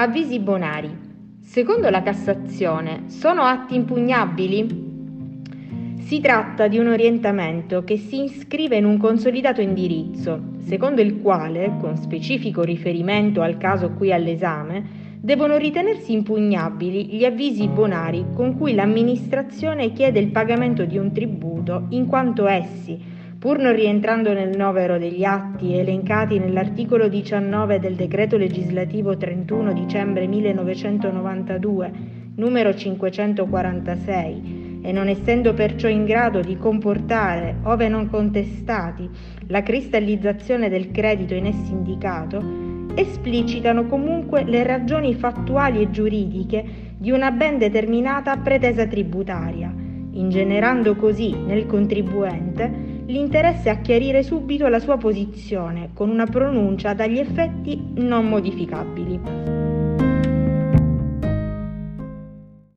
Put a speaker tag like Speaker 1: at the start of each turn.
Speaker 1: Avvisi bonari. Secondo la Cassazione, sono atti impugnabili? Si tratta di un orientamento che si iscrive in un consolidato indirizzo, secondo il quale, con specifico riferimento al caso qui all'esame, devono ritenersi impugnabili gli avvisi bonari con cui l'amministrazione chiede il pagamento di un tributo in quanto essi, pur non rientrando nel novero degli atti elencati nell'articolo 19 del decreto legislativo 31 dicembre 1992, numero 546, e non essendo perciò in grado di comportare, ove non contestati, la cristallizzazione del credito in essi indicato, esplicitano comunque le ragioni fattuali e giuridiche di una ben determinata pretesa tributaria, ingenerando così nel contribuente l'interesse a chiarire subito la sua posizione con una pronuncia dagli effetti non modificabili.